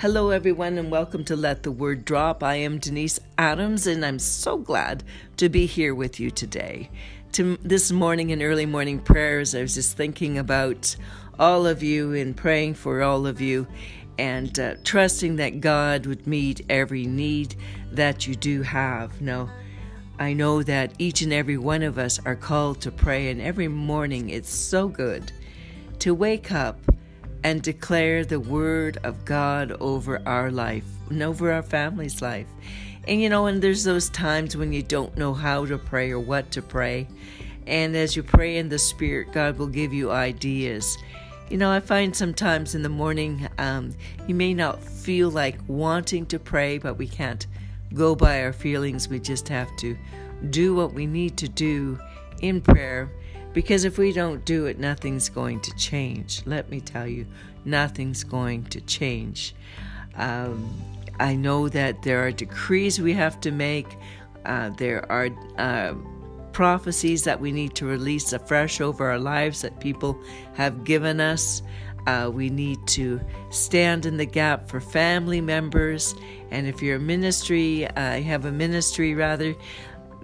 Hello, everyone, and welcome to Let the Word Drop. I am Denise Adams, and I'm so glad to be here with you today. To this morning in early morning prayers, I was just thinking about all of you and praying for all of you, and uh, trusting that God would meet every need that you do have. Now, I know that each and every one of us are called to pray, and every morning it's so good to wake up and declare the word of God over our life and over our family's life. And you know, and there's those times when you don't know how to pray or what to pray. And as you pray in the Spirit, God will give you ideas. You know, I find sometimes in the morning, um, you may not feel like wanting to pray, but we can't go by our feelings. We just have to do what we need to do in prayer because if we don't do it, nothing's going to change. Let me tell you, nothing's going to change. Um, I know that there are decrees we have to make, uh, there are uh, prophecies that we need to release afresh over our lives that people have given us. Uh, we need to stand in the gap for family members. And if you're a ministry, I uh, have a ministry rather,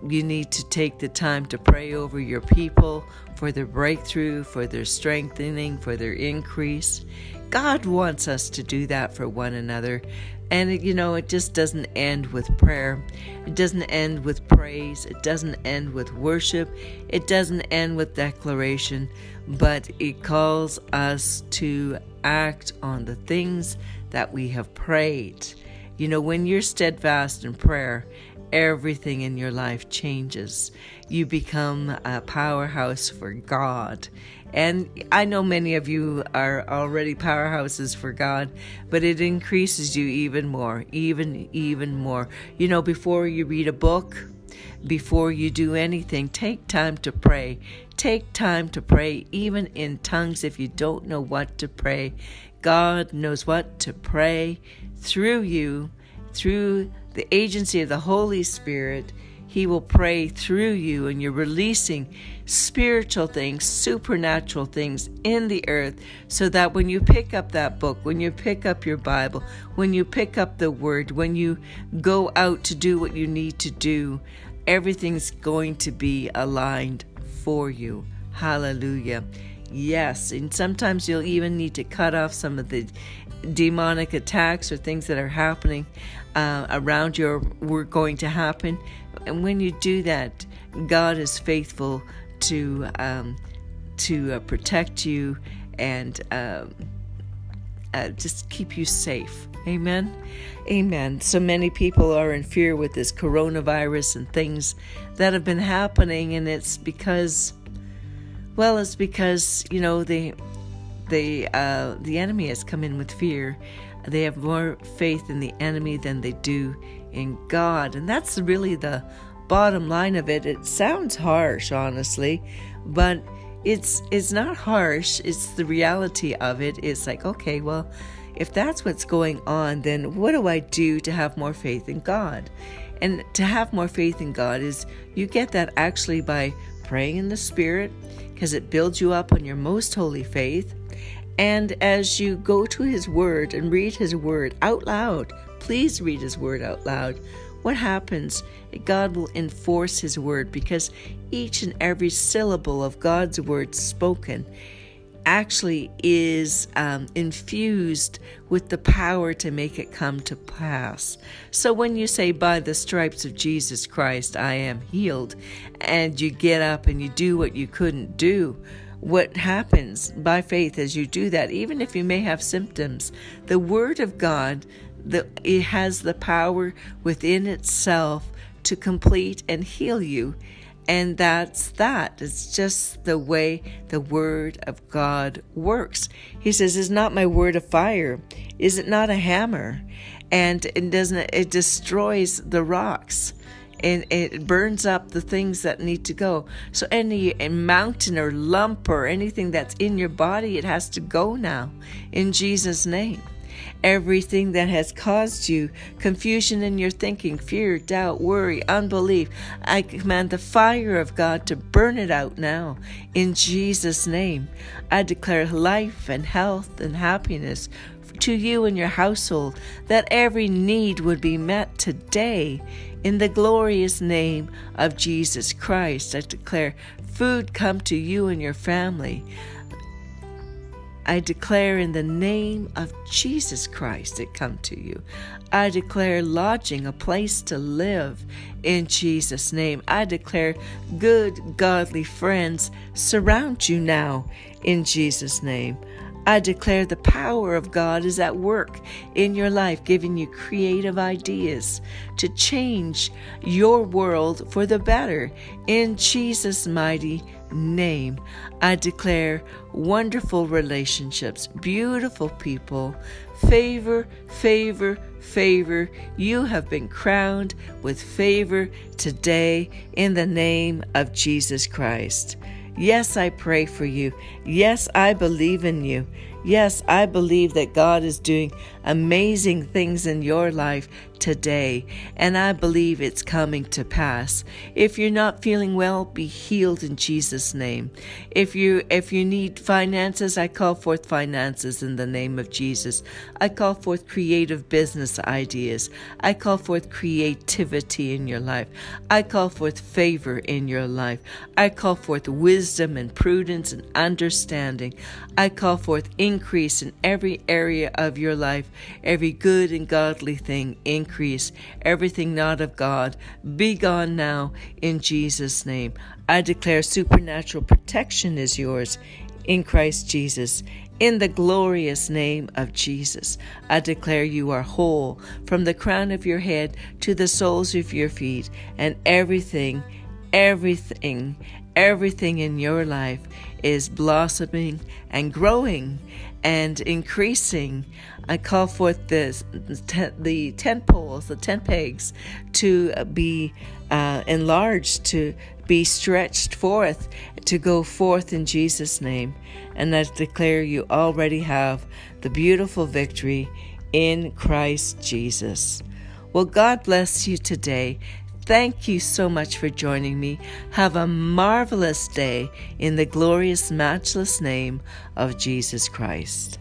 you need to take the time to pray over your people for their breakthrough, for their strengthening, for their increase. God wants us to do that for one another. And, you know, it just doesn't end with prayer. It doesn't end with praise. It doesn't end with worship. It doesn't end with declaration. But it calls us to act on the things that we have prayed. You know, when you're steadfast in prayer, everything in your life changes. You become a powerhouse for God. And I know many of you are already powerhouses for God, but it increases you even more, even, even more. You know, before you read a book, before you do anything, take time to pray. Take time to pray, even in tongues if you don't know what to pray. God knows what to pray through you, through the agency of the Holy Spirit, He will pray through you, and you're releasing spiritual things, supernatural things in the earth, so that when you pick up that book, when you pick up your Bible, when you pick up the Word, when you go out to do what you need to do, everything's going to be aligned for you. Hallelujah. Yes, and sometimes you'll even need to cut off some of the demonic attacks or things that are happening uh, around you were going to happen. And when you do that, God is faithful to um, to uh, protect you and um, uh, just keep you safe. Amen. Amen. So many people are in fear with this coronavirus and things that have been happening, and it's because, well, it's because you know the the uh, the enemy has come in with fear, they have more faith in the enemy than they do in God. And that's really the bottom line of it. It sounds harsh, honestly, but it's it's not harsh. It's the reality of it. It's like, okay, well, if that's what's going on, then what do I do to have more faith in God? And to have more faith in God is you get that actually by praying in the Spirit because it builds you up on your most holy faith. And as you go to His Word and read His Word out loud, please read His Word out loud. What happens? God will enforce His Word because each and every syllable of God's Word spoken actually is um, infused with the power to make it come to pass. So when you say, By the stripes of Jesus Christ, I am healed, and you get up and you do what you couldn't do, what happens by faith as you do that, even if you may have symptoms, the Word of God, the, it has the power within itself to complete and heal you. And that's that. It's just the way the Word of God works. He says, Is not my word a fire? Is it not a hammer? And it doesn't it destroys the rocks and it burns up the things that need to go. So any mountain or lump or anything that's in your body, it has to go now in Jesus' name. Everything that has caused you confusion in your thinking, fear, doubt, worry, unbelief, I command the fire of God to burn it out now in Jesus' name. I declare life and health and happiness to you and your household, that every need would be met today. In the glorious name of Jesus Christ, I declare food come to you and your family. I declare in the name of Jesus Christ it come to you. I declare lodging, a place to live in Jesus' name. I declare good, godly friends surround you now in Jesus' name. I declare the power of God is at work in your life, giving you creative ideas to change your world for the better. In Jesus' mighty name, I declare wonderful relationships, beautiful people, favor, favor, favor. You have been crowned with favor today in the name of Jesus Christ. Yes, I pray for you. Yes, I believe in you. Yes, I believe that God is doing amazing things in your life today, and I believe it's coming to pass. If you're not feeling well, be healed in Jesus' name. If you if you need finances, I call forth finances in the name of Jesus. I call forth creative business ideas. I call forth creativity in your life. I call forth favor in your life. I call forth wisdom and prudence and understanding. I call forth increase in every area of your life, every good and godly thing increase increase, everything not of God, be gone now in Jesus' name. I declare supernatural protection is yours in Christ Jesus. In the glorious name of Jesus, I declare you are whole from the crown of your head to the soles of your feet, and everything, everything, everything in your life is blossoming and growing and increasing. I call forth the, the tent poles, the tent pegs, to be uh, enlarged, to be stretched forth, to go forth in Jesus' name. And I declare you already have the beautiful victory in Christ Jesus. Well, God bless you today. Thank you so much for joining me. Have a marvelous day in the glorious, matchless name of Jesus Christ.